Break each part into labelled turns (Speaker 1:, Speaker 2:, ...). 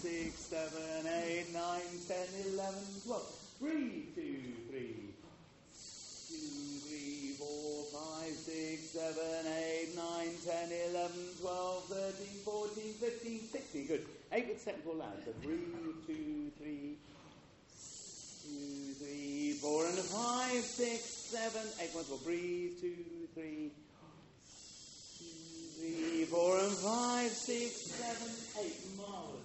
Speaker 1: six, seven, eight, nine, ten, eleven, twelve. Three, two, three. Two, three, four, five, six, seven, eight, nine, ten, eleven, twelve, thirteen, fourteen, fifteen, sixteen. Good. Eight acceptable lines. So Two, three, four and five, six, seven, eight. Once more. Breathe. Two, three three, four, and five, six, seven, eight. Marvelous.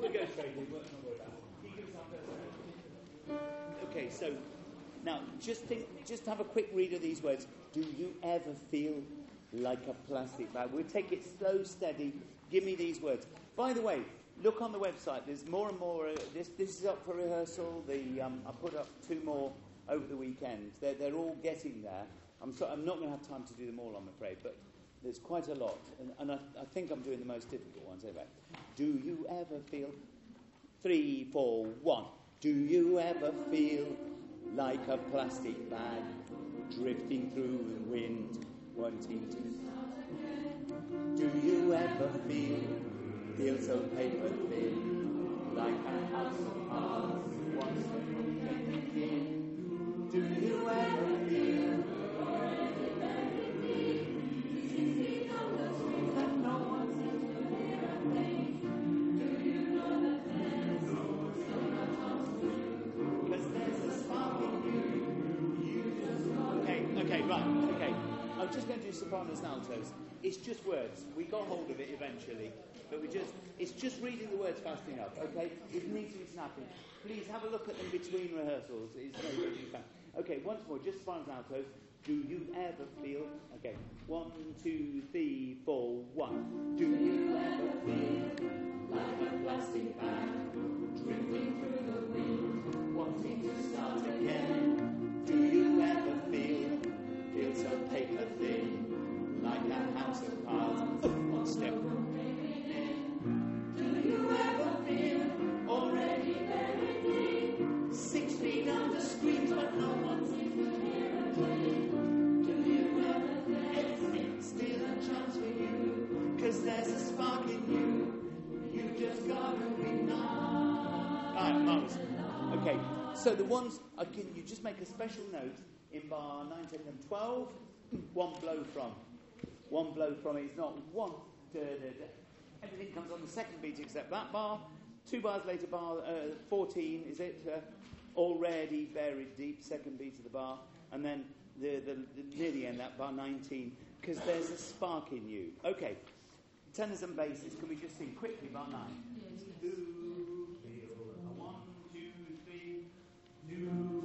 Speaker 1: we'll, go straight. Okay, so now just think, just have a quick read of these words. Do you ever feel like a plastic bag? We'll take it slow, steady. Give me these words. By the way, look on the website. There's more and more. Uh, this, this is up for rehearsal. The, um, I put up two more over the weekend. They're, they're all getting there. I'm, so, I'm not going to have time to do them all, I'm afraid, but there's quite a lot. And, and I, I think I'm doing the most difficult ones anyway. Do you ever feel? Three, four, one. Do you ever feel like a plastic bag drifting through the wind, wanting to? Do you ever feel feel so paper thin, like a house of cards once in? Do you ever feel? Words. We got hold of it eventually, but we just it's just reading the words fast enough, okay? It needs to be snappy. Please have a look at them between rehearsals. It's good you can. Okay, once more, just sopranos and altos. Do you ever feel okay, one, two, three, four, one. Do you ever feel like a plastic bag drifting through the wind, wanting to start again? Do you ever feel feel so paper thin, like a house of cards on step? Do you ever feel already buried deep, six feet under screens, but no one seems to hear a thing? Do you ever think it's still a chance for you? Cause there's a spark in you. You just gotta ignite. Alright, marvellous. Okay, so the ones, uh, can you just make a special note in bar 9, 10, and 12? One blow from. One blow from is not one. Da, da, da. Everything comes on the second beat except that bar. Two bars later, bar uh, 14, is it? Uh, already buried deep, second beat of the bar. And then the, the, the, near the end, that bar 19, because there's a spark in you. Okay, tenors and basses, can we just sing quickly, bar 9? Do feel one, two, three? Do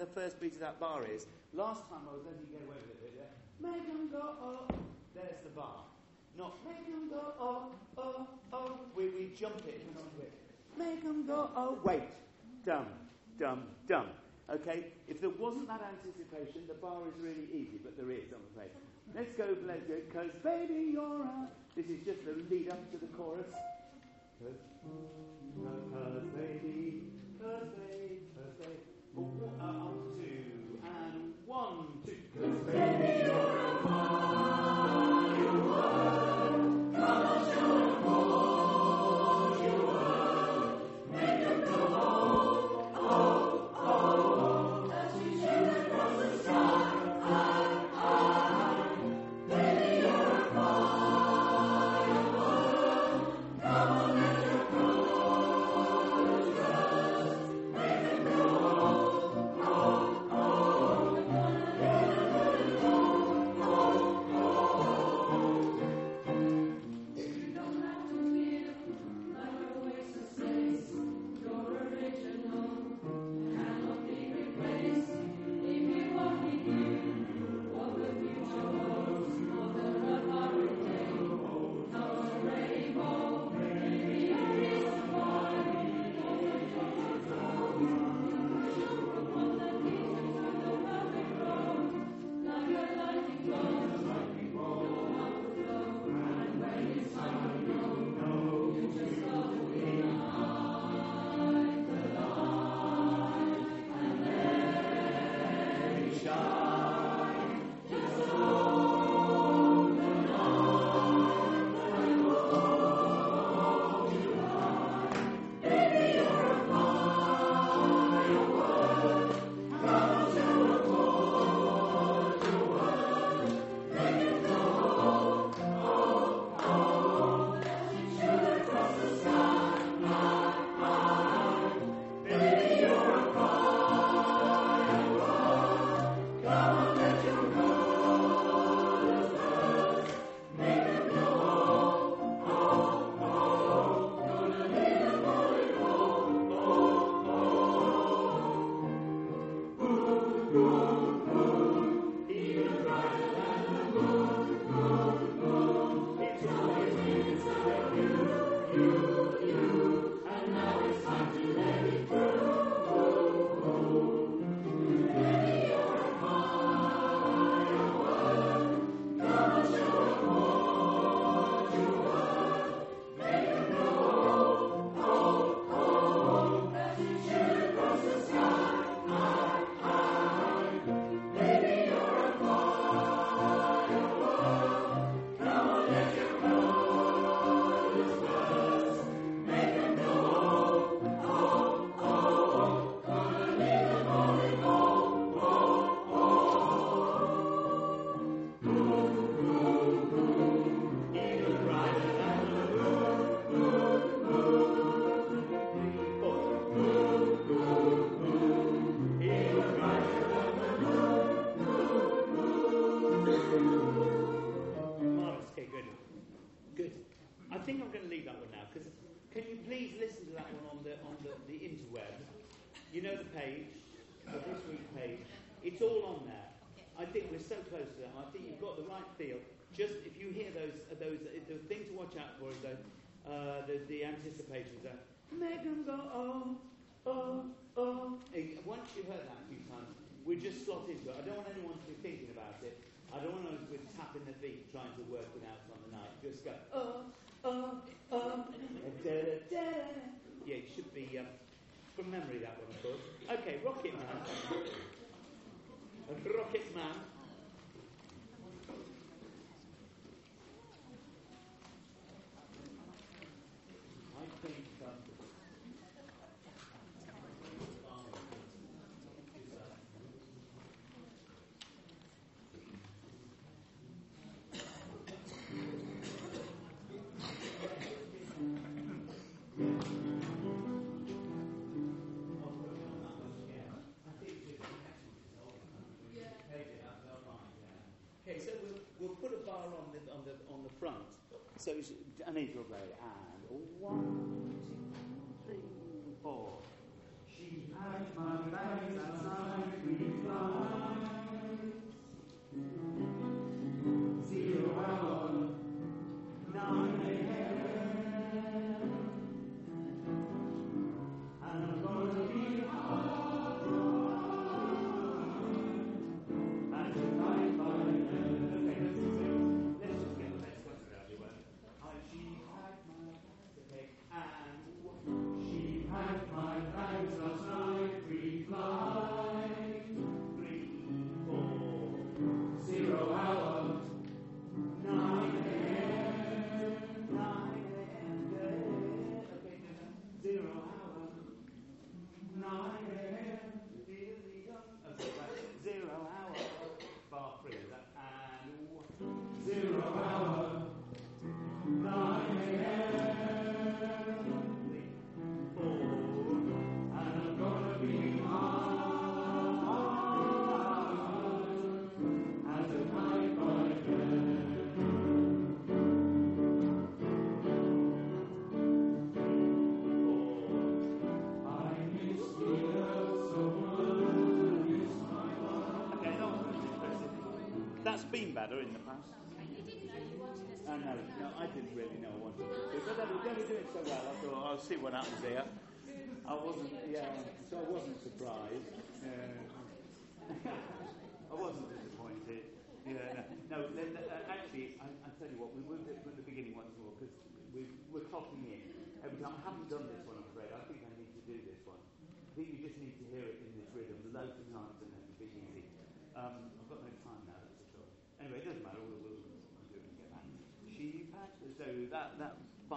Speaker 2: the
Speaker 1: first beat of that bar is. Last time I was letting you get away with it. Yeah? Go, oh, there's the bar. Not make them go, oh, oh, oh. We, we jump it. Make them go, oh, wait. Dum, dum, dum. Okay? If there wasn't that anticipation, the bar is really easy, but there is, I'm afraid. Let's go, let's go, cause baby you're a... This is just the lead up to the chorus. Cause, cause baby, cause baby, cause baby. Oh, uh, up one, heard that a few times, we just slot into it. I don't want anyone to be thinking about it. I don't want to be tapping their feet trying to work it out on the night. Just go, oh, oh, oh, da, da, da. Yeah, it should be um, from memory, that one, of course. Okay, Rocket Man. Rocket Man. So it's an equal play. And one, two, three, four.
Speaker 3: She packed my bags outside,
Speaker 1: been better in the past. I know. No, I didn't really know I wanted to do, but they were, they were it so well. I thought I'll see what happens here. I wasn't, yeah, so I wasn't surprised. Uh, I wasn't disappointed. Yeah, no, no then, uh, actually, I'll tell you what, we were at the beginning once more because we, we're clocking in every time. I haven't done this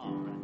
Speaker 1: are.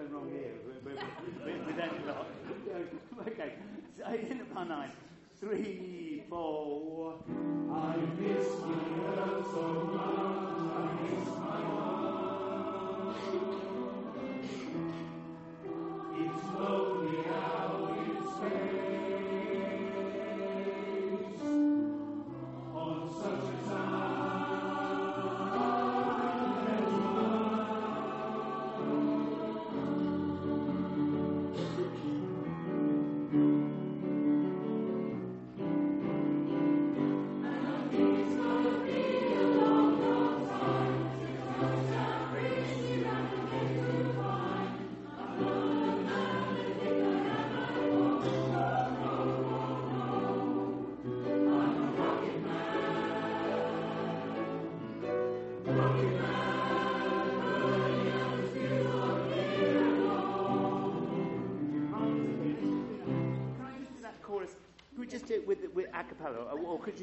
Speaker 1: going wrong here with, with, with, with okay, so in nine. Three, four.
Speaker 3: I miss my world so much. I miss my
Speaker 1: world.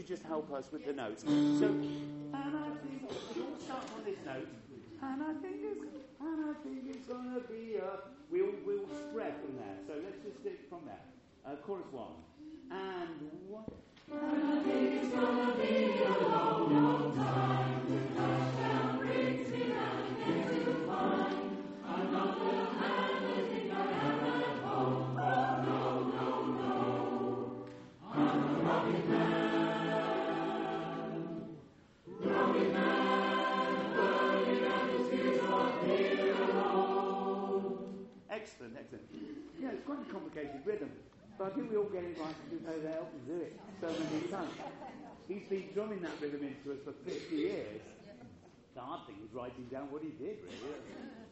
Speaker 1: just help us with the notes? So, and I think we all start on this note. And I think it's, and I think it's gonna be. Uh, we'll we'll spread from there. So let's just stick from there. Uh, chorus one. And what? And I think it's gonna be a long, long time. Yeah, it's quite a complicated rhythm, but I think we all get it right because they they help us do it so many times. He's been drumming that rhythm into us for 50 years. So I think he's writing down what he did, really.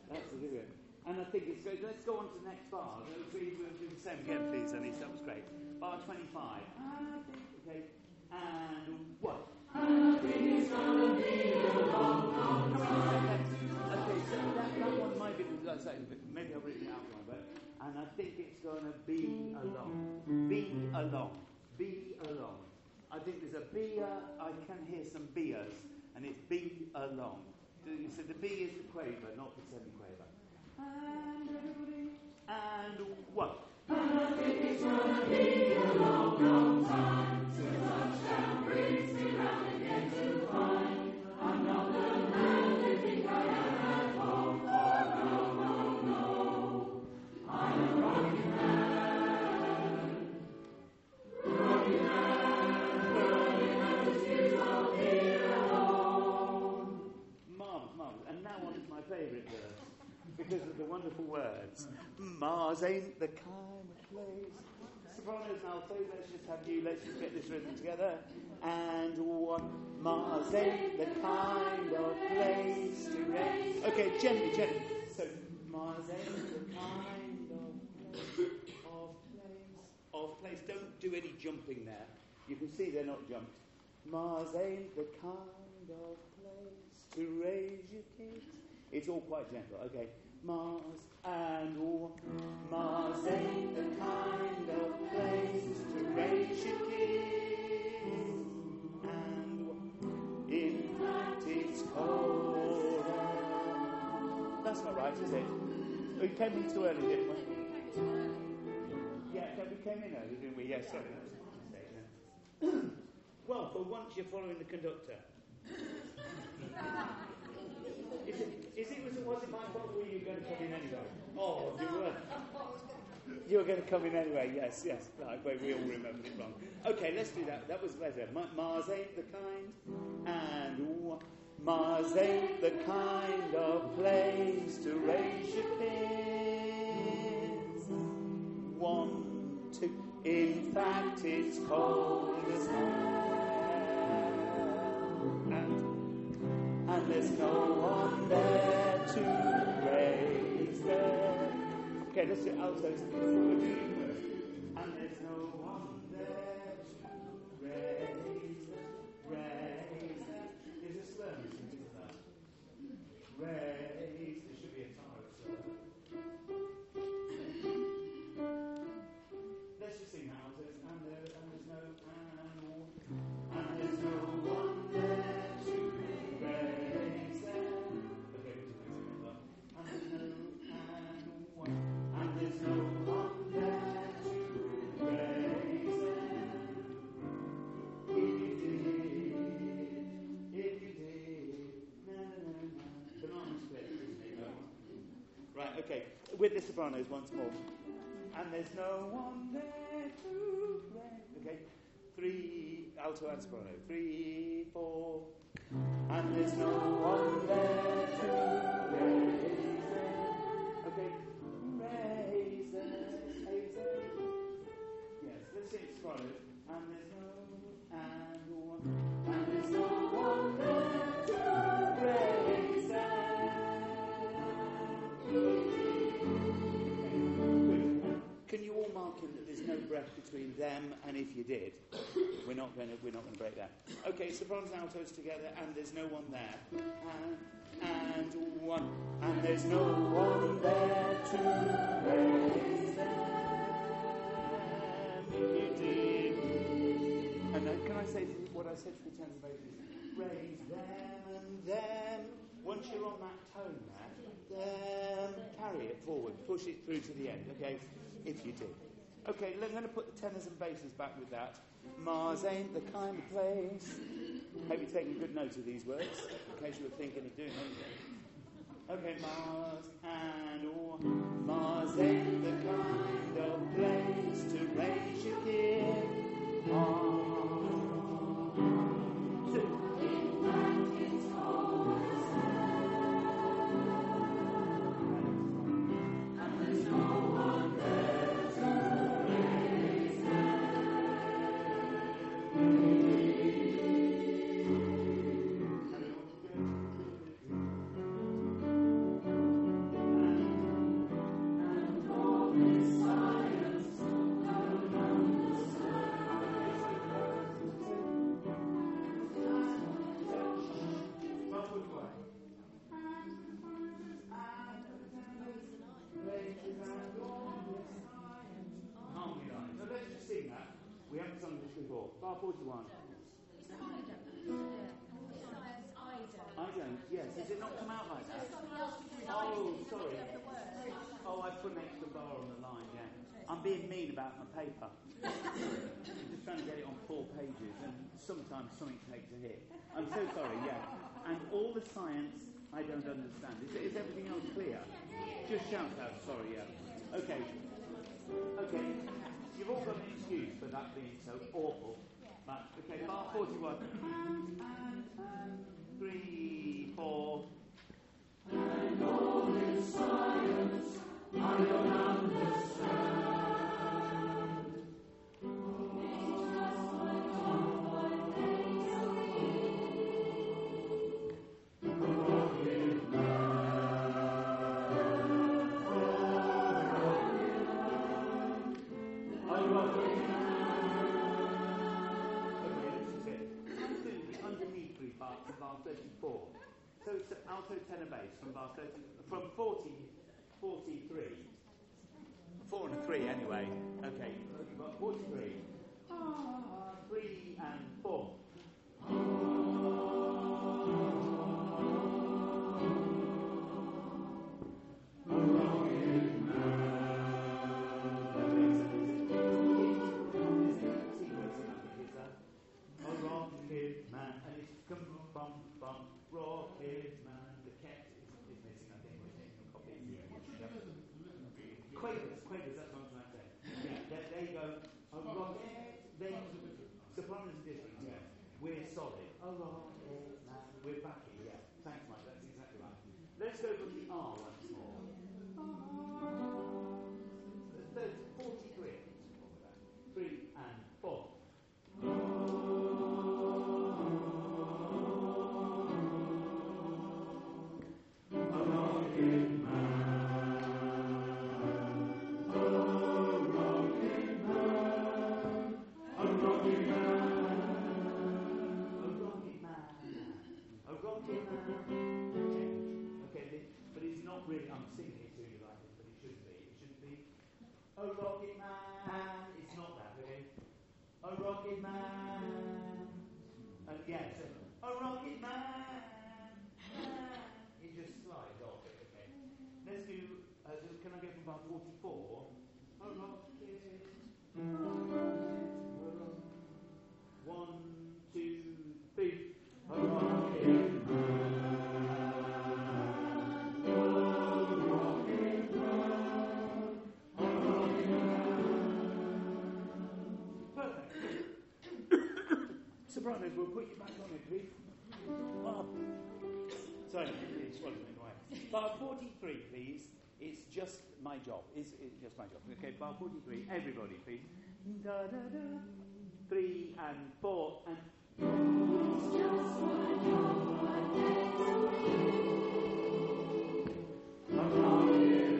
Speaker 1: That's the rhythm. And I think it's good. Let's go on to the next bar. We'll do the same again, please, Anis. That was great. Bar 25. And I think, okay. And one. And I think it's going to be along. Be along. Be along. I think there's a beer, I can hear some beers, and it's be along. You said the B is the quaver, not the semi-quaver. And everybody, and one. Marvellous, because of the wonderful words. Mars ain't the kind of place. Sopranos and altos, let's just have you, let's just get this rhythm together. And one, Mars ain't the kind of place to rest. Okay, gently, gently. So, Mars ain't the kind of place, of place, of place. Don't do any jumping there. You can see they're not jumped. Mars ain't the kind of place to raise your kids. It's all quite gentle. Okay. Mars and war. Mars ain't the kind of place to raise your kids. And in fact, it's cold. That's not right, is it? Oh, we came in too early, didn't we? Yeah, we came in early, didn't we? Yes, sorry. Well, for once you're following the conductor. Is it, is it, was, it, was it my fault or were you going to come in anyway? Oh, oh you were. You were going to come in anyway, yes, yes. Well, we all remembered it wrong. Okay, let's do that. That was better. Ma- Mars ain't the kind, and Mars ain't the kind of place to raise your kids. One, two. In fact, it's cold as hell. There's no one there to raise them. Okay, let's do altos. And there's no one there to raise them. Raise them. Is it slur missing? Is that? Raise. With the sopranos once more. And there's no one there to raise. Okay. Three, alto and soprano. Three, four. And there's no one there to raise them. Okay. Raise them. Raise them. Yes, let's sing soprano. And there's no, between them and if you did? We're not going to we're not going to break that. Okay, sopranos and altos together, and there's no one there. And, and one, and there's no one there to raise them. If you did. And then can I say what I said to the tenor basses? Raise them and them. Once you're on that tone there, carry it forward, push it through to the end, okay? If you do. Okay, I'm going to put the tenors and basses back with that. Mars ain't the kind of place. Hope you're taking good note of these words, in case you were thinking of doing anything. Okay, Mars and or Mars ain't the kind of place to raise your kid. Mars not come out like that? Oh, sorry. Oh, I put an extra bar on the line, yeah. I'm being mean about my paper. I'm just trying to get it on four pages, and sometimes something takes a hit. I'm so sorry, yeah. And all the science, I don't understand. Is, is everything else clear? Just shout out, sorry, yeah. Okay. Okay. You've all got an excuse for that being so awful. But, okay, bar 41. Three, four. Okay, tenor bass from bar 30, from 40, 43. Four and three anyway. Okay, you've got 43. Ah, three and four. Sopranos, we'll put you back on it, please. Oh. Sorry, it's swallowed me away. Bar 43, please. It's just my job. It's, it's just my job. Okay, bar 43. Everybody, please. Da, da, da. Three and four and Very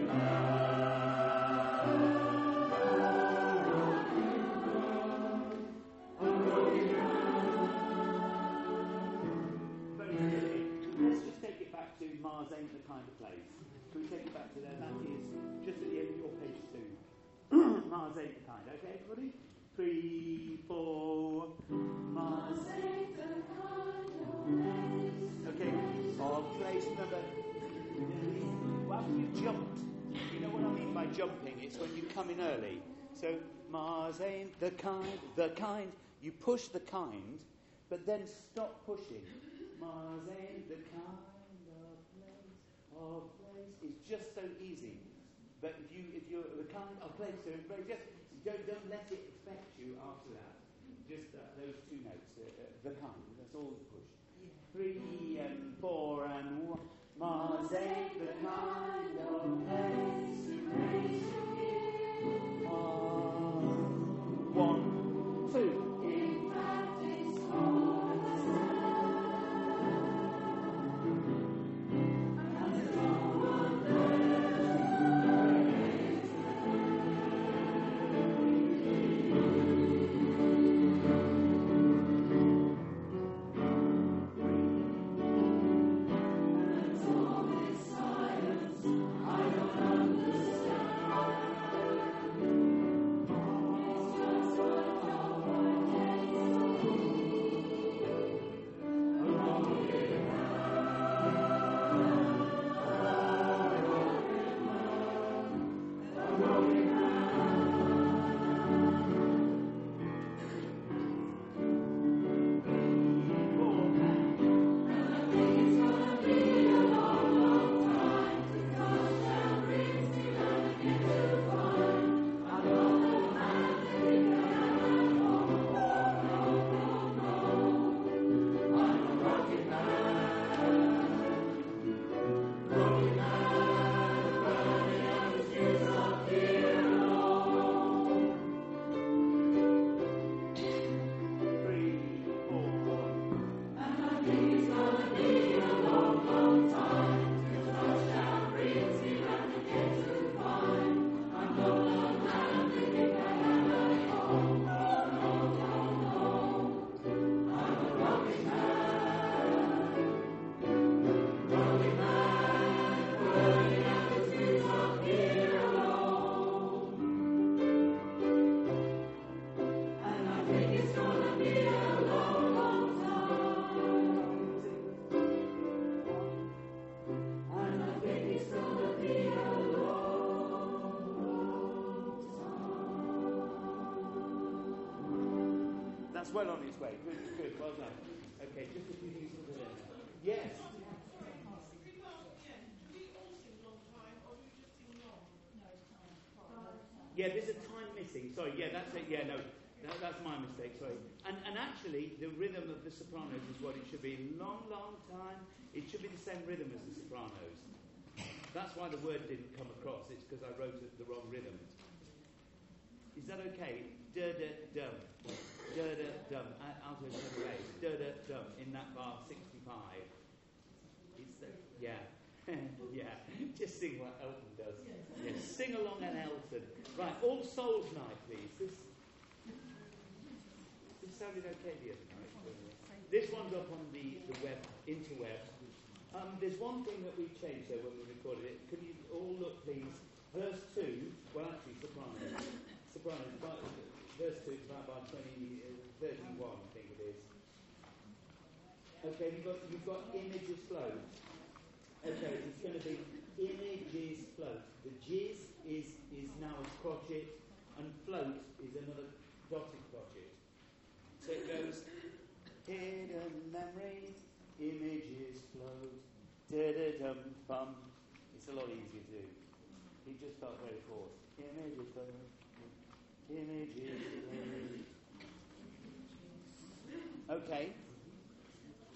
Speaker 1: Mars ain't the kind of place. Can we take it back to there? That is just at the end of your page two. Mars ain't the kind. Okay, everybody? Three, four. Mars. Ain't the kind of place. Okay. Of place number. Well, you jumped. You know what I mean by jumping? It's when you come in early. So Mars ain't the kind, the kind. You push the kind, but then stop pushing. Mars ain't the kind of place. It's just so easy. But if you if you're the kind of place, so very just don't don't let it affect you after that. Just uh, those two notes, uh, uh, the kind. That's all you push. Three and four and one. Mars ain't the kind of place Yeah, there's a time missing. Sorry, yeah, that's it. Yeah, no, that, that's my mistake. Sorry. And, and actually, the rhythm of the sopranos is what it should be. Long, long time. It should be the same rhythm as the sopranos. That's why the word didn't come across. It's because I wrote it the wrong rhythm. Is that okay? Da da dum, da da dum. Alto. Da da dum. In that bar 65. Yeah. just sing what Elton does. Yeah, sing along an Elton. Right, All Souls Night, please. This, this sounded okay the other night. This one's up on the, the web, interweb. Um, there's one thing that we changed there when we recorded it. Can you all look, please? Verse 2, well, actually, soprano. Sopranos, but, verse 2 is about by 20, uh, 31, I think it is. Okay, you've got, you've got images. Okay, it's going to be images float. The jizz is, is now a crotchet, and float is another dotted crotchet. So it goes, hidden memories, images float, da-da-dum bum. It's a lot easier to do. He just felt very forced. Images float, images float. Okay.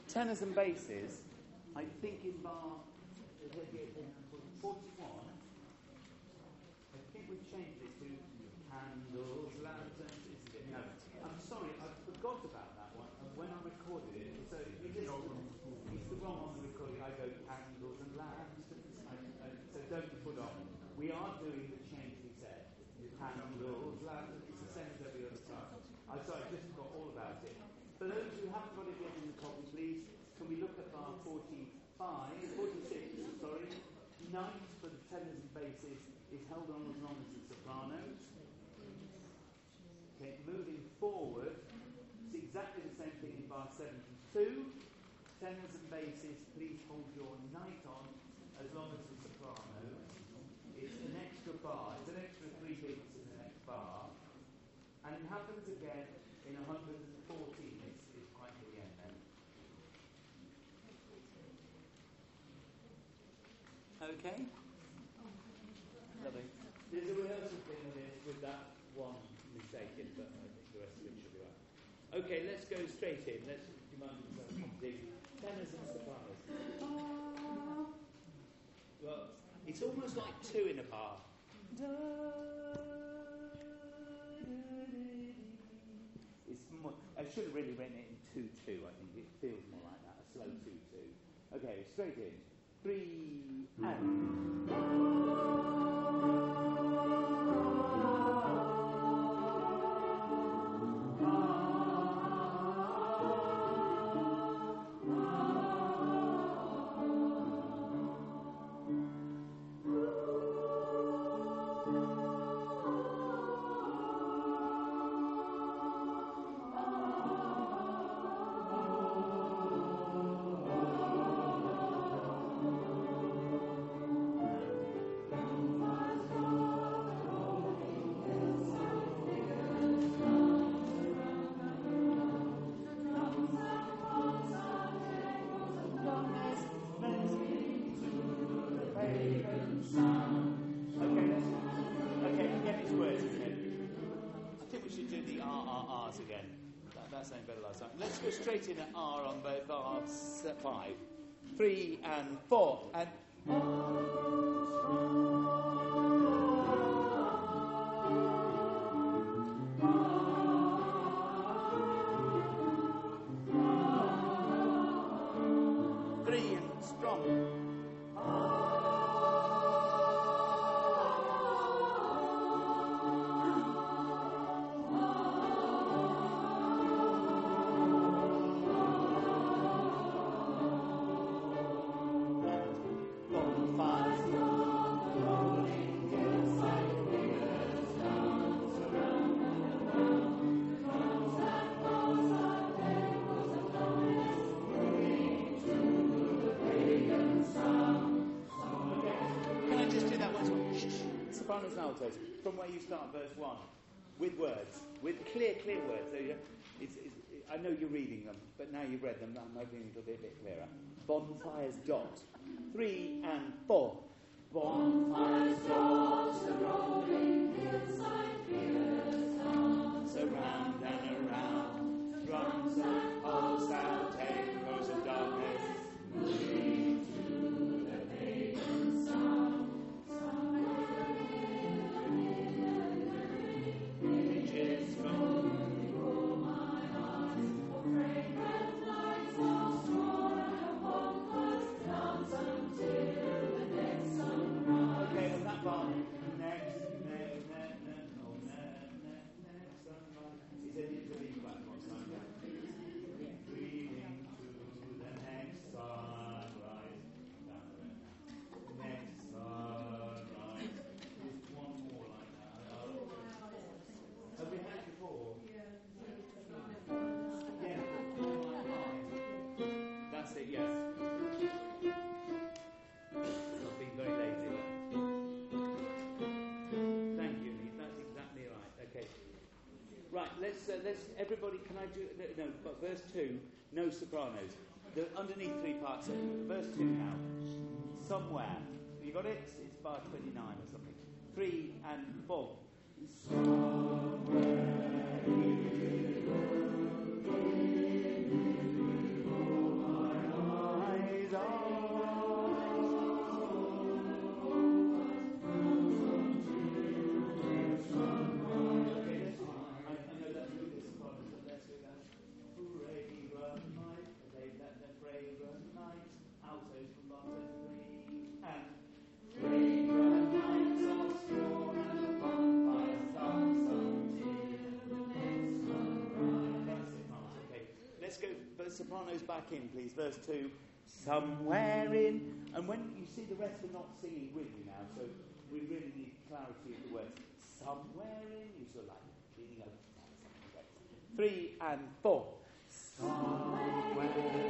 Speaker 1: Tenors and basses, I think in bar 41, I think we've changed it to candles, lanterns. Is it? No, I'm sorry, I forgot about that one. And when I recorded it, so it just, it's the wrong one to record it. I go candles and lanterns. I, I, so don't be put off. We are doing the change we said. Candles, lanterns. It's the same as every other time. I'm sorry, I just forgot all about it. For those who haven't got it yet in the copy, please, can we look at bar 45, 46, sorry. Ninth for the tenors and basses is held on as long as the sopranos. Okay, moving forward, it's exactly the same thing in bar 72. Tenors and basses, please hold your night on as long as the soprano. It's an extra bar, it's an extra three beats in the next bar. And it happens again in 114. It's, it's quite at the end then. Okay? Lovely. There's a rehearsal thing with this with that one mistaken, but I think the rest of it should be right. Okay, let's go straight in. Let's demand the tenors and sopranos. Well, it's almost like two in a bar. It's more, I should have really written it in two two. I think it feels more like that, a slow two two. Okay, straight in. Three and. And four, and. I'm it'll be a bit clearer. Bonfires dot. Three and four. Bonfires dot.
Speaker 2: The rolling hillside fears dance
Speaker 1: Surround and around. Drums and pulse out echoes of darkness. Let's, everybody, can I do, no, but verse 2, no sopranos. The underneath three parts, verse 2 now. Somewhere. You got it? It's bar 29 or something. 3 and 4. Sopranos back in, please, verse two. Somewhere in, and when you see the rest are not singing with you now, so we really need clarity of the words. Somewhere in, you sort of like leaning over. Three and four. Okay,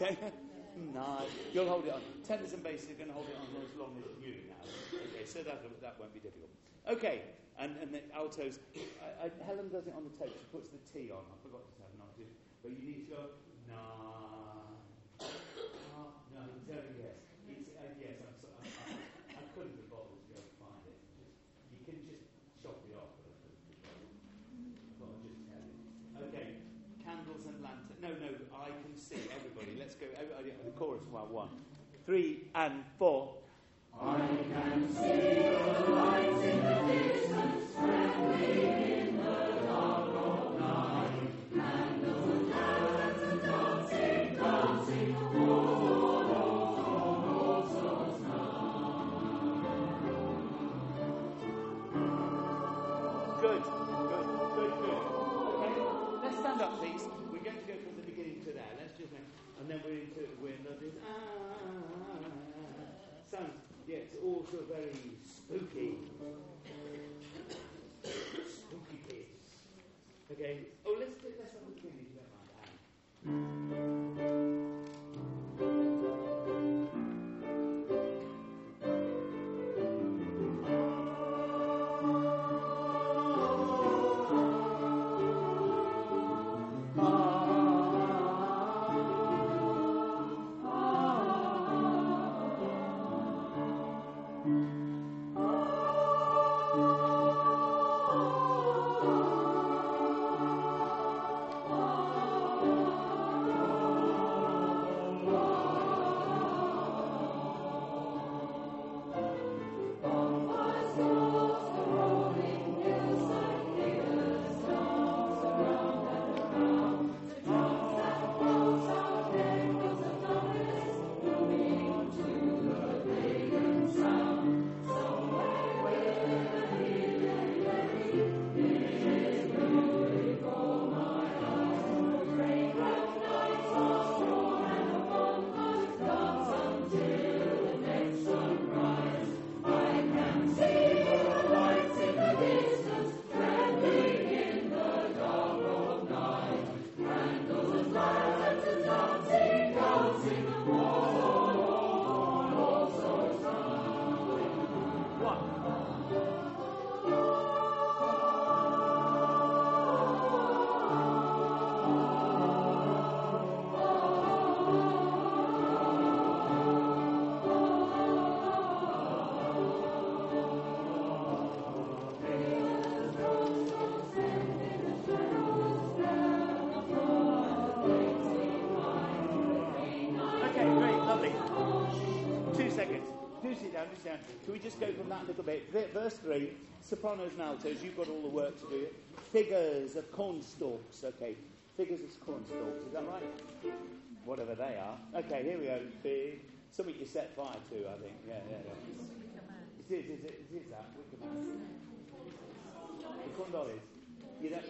Speaker 1: okay. nice. You'll hold it on. Tenors and basses are going to hold it on as long as you now. Okay, so that, that won't be difficult. Okay, and, and the altos. I, I, Helen does it on the tape. She puts the T on. I forgot to say not to. But you need to go, nah. Ah, no, very yes. It's, uh, yes, I'm so, I, I, I couldn't have bothered to go find it. Just, you can just chop it off. But I couldn't have bothered. But I'll just tell you. Okay, candles and lanterns. No, no, I can see everybody. Let's go. One, three, and four. 3, sopranos and altos, you've got all the work to do. Figures of cornstalks, okay. Figures of cornstalks, is that right? Whatever they are. Okay, here we go. Big. Something you set fire to, I think. Yeah, yeah, yeah. It is, it is, it is that. Man. The corn dollies. You don't...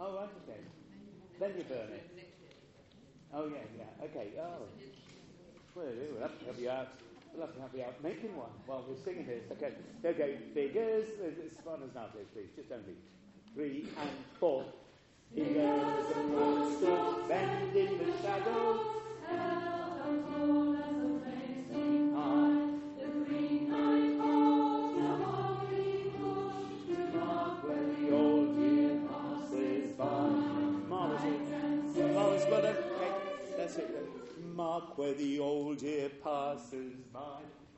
Speaker 1: Oh, right, okay. Then you burn it. Oh, yeah, yeah. Okay. Oh. Well, we'll help you out. To help you out making one while we're singing this. Okay. Okay. Figures. It's fun as now, please, please. Just only. Three and four. Figures and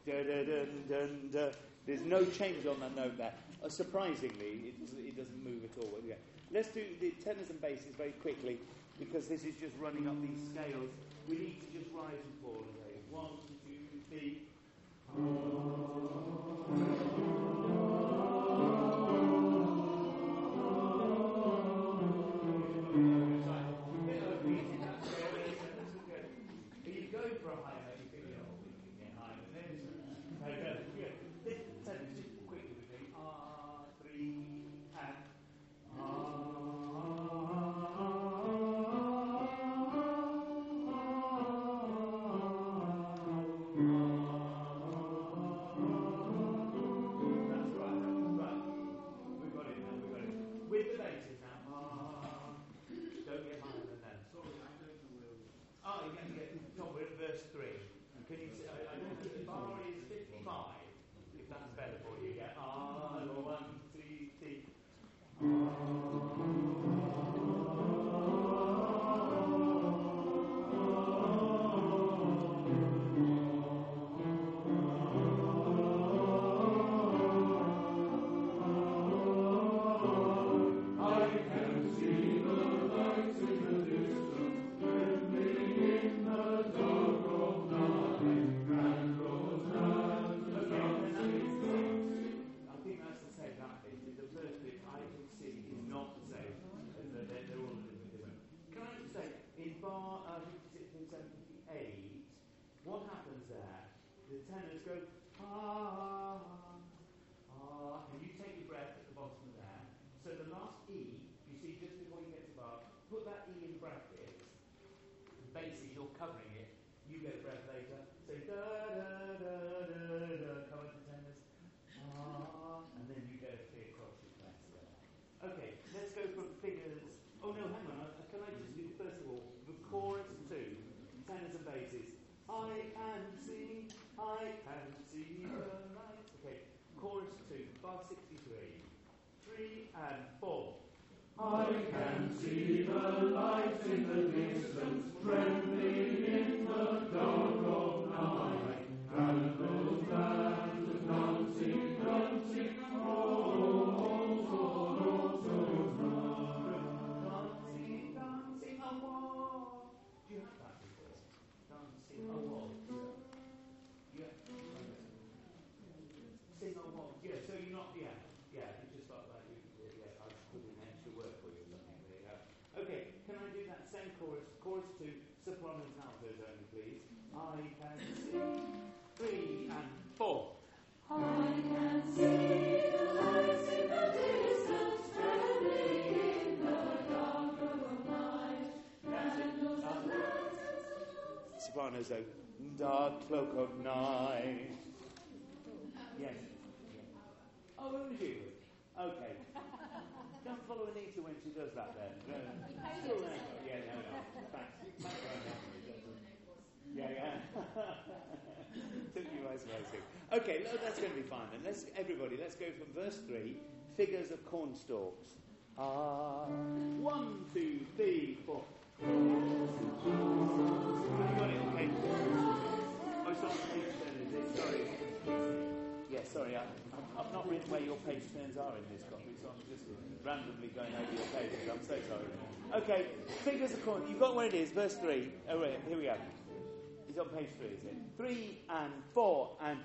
Speaker 1: There's no change on that note there. Uh, surprisingly, it doesn't, it doesn't move at all. Okay. Let's do the tenors and basses very quickly because this is just running up these scales. We need to just rise and fall. Okay. One, two, three. Sopranos, though. Dark cloak of night. Yes. Oh, it was you. Okay. Don't follow Anita when she does that then. No. Still there. Yeah, no, no. Facts. Facts are memory, doesn't it? Yeah, yeah. Took you. Okay, no, that's going to be fine then. Let's everybody. Let's go from verse three. Figures of cornstalks. Ah, one, two, three, four. Have? Sorry. I, I've not written where your page turns are in this copy, so I'm just randomly going over your pages. I'm so sorry. Okay, figures corn. You've got where it is, verse 3. Oh, here we go. It's on page 3, is it? 3 and 4 and.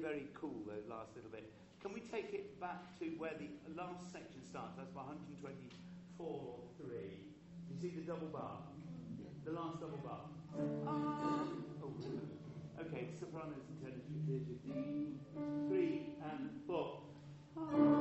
Speaker 1: very cool, those last little bit. Can we take it back to where the last section starts? That's 1243. 124, 3. You see the double bar? The last double bar. Ah! Oh. Okay, sopranos and tenors. Three and four.
Speaker 4: Ah.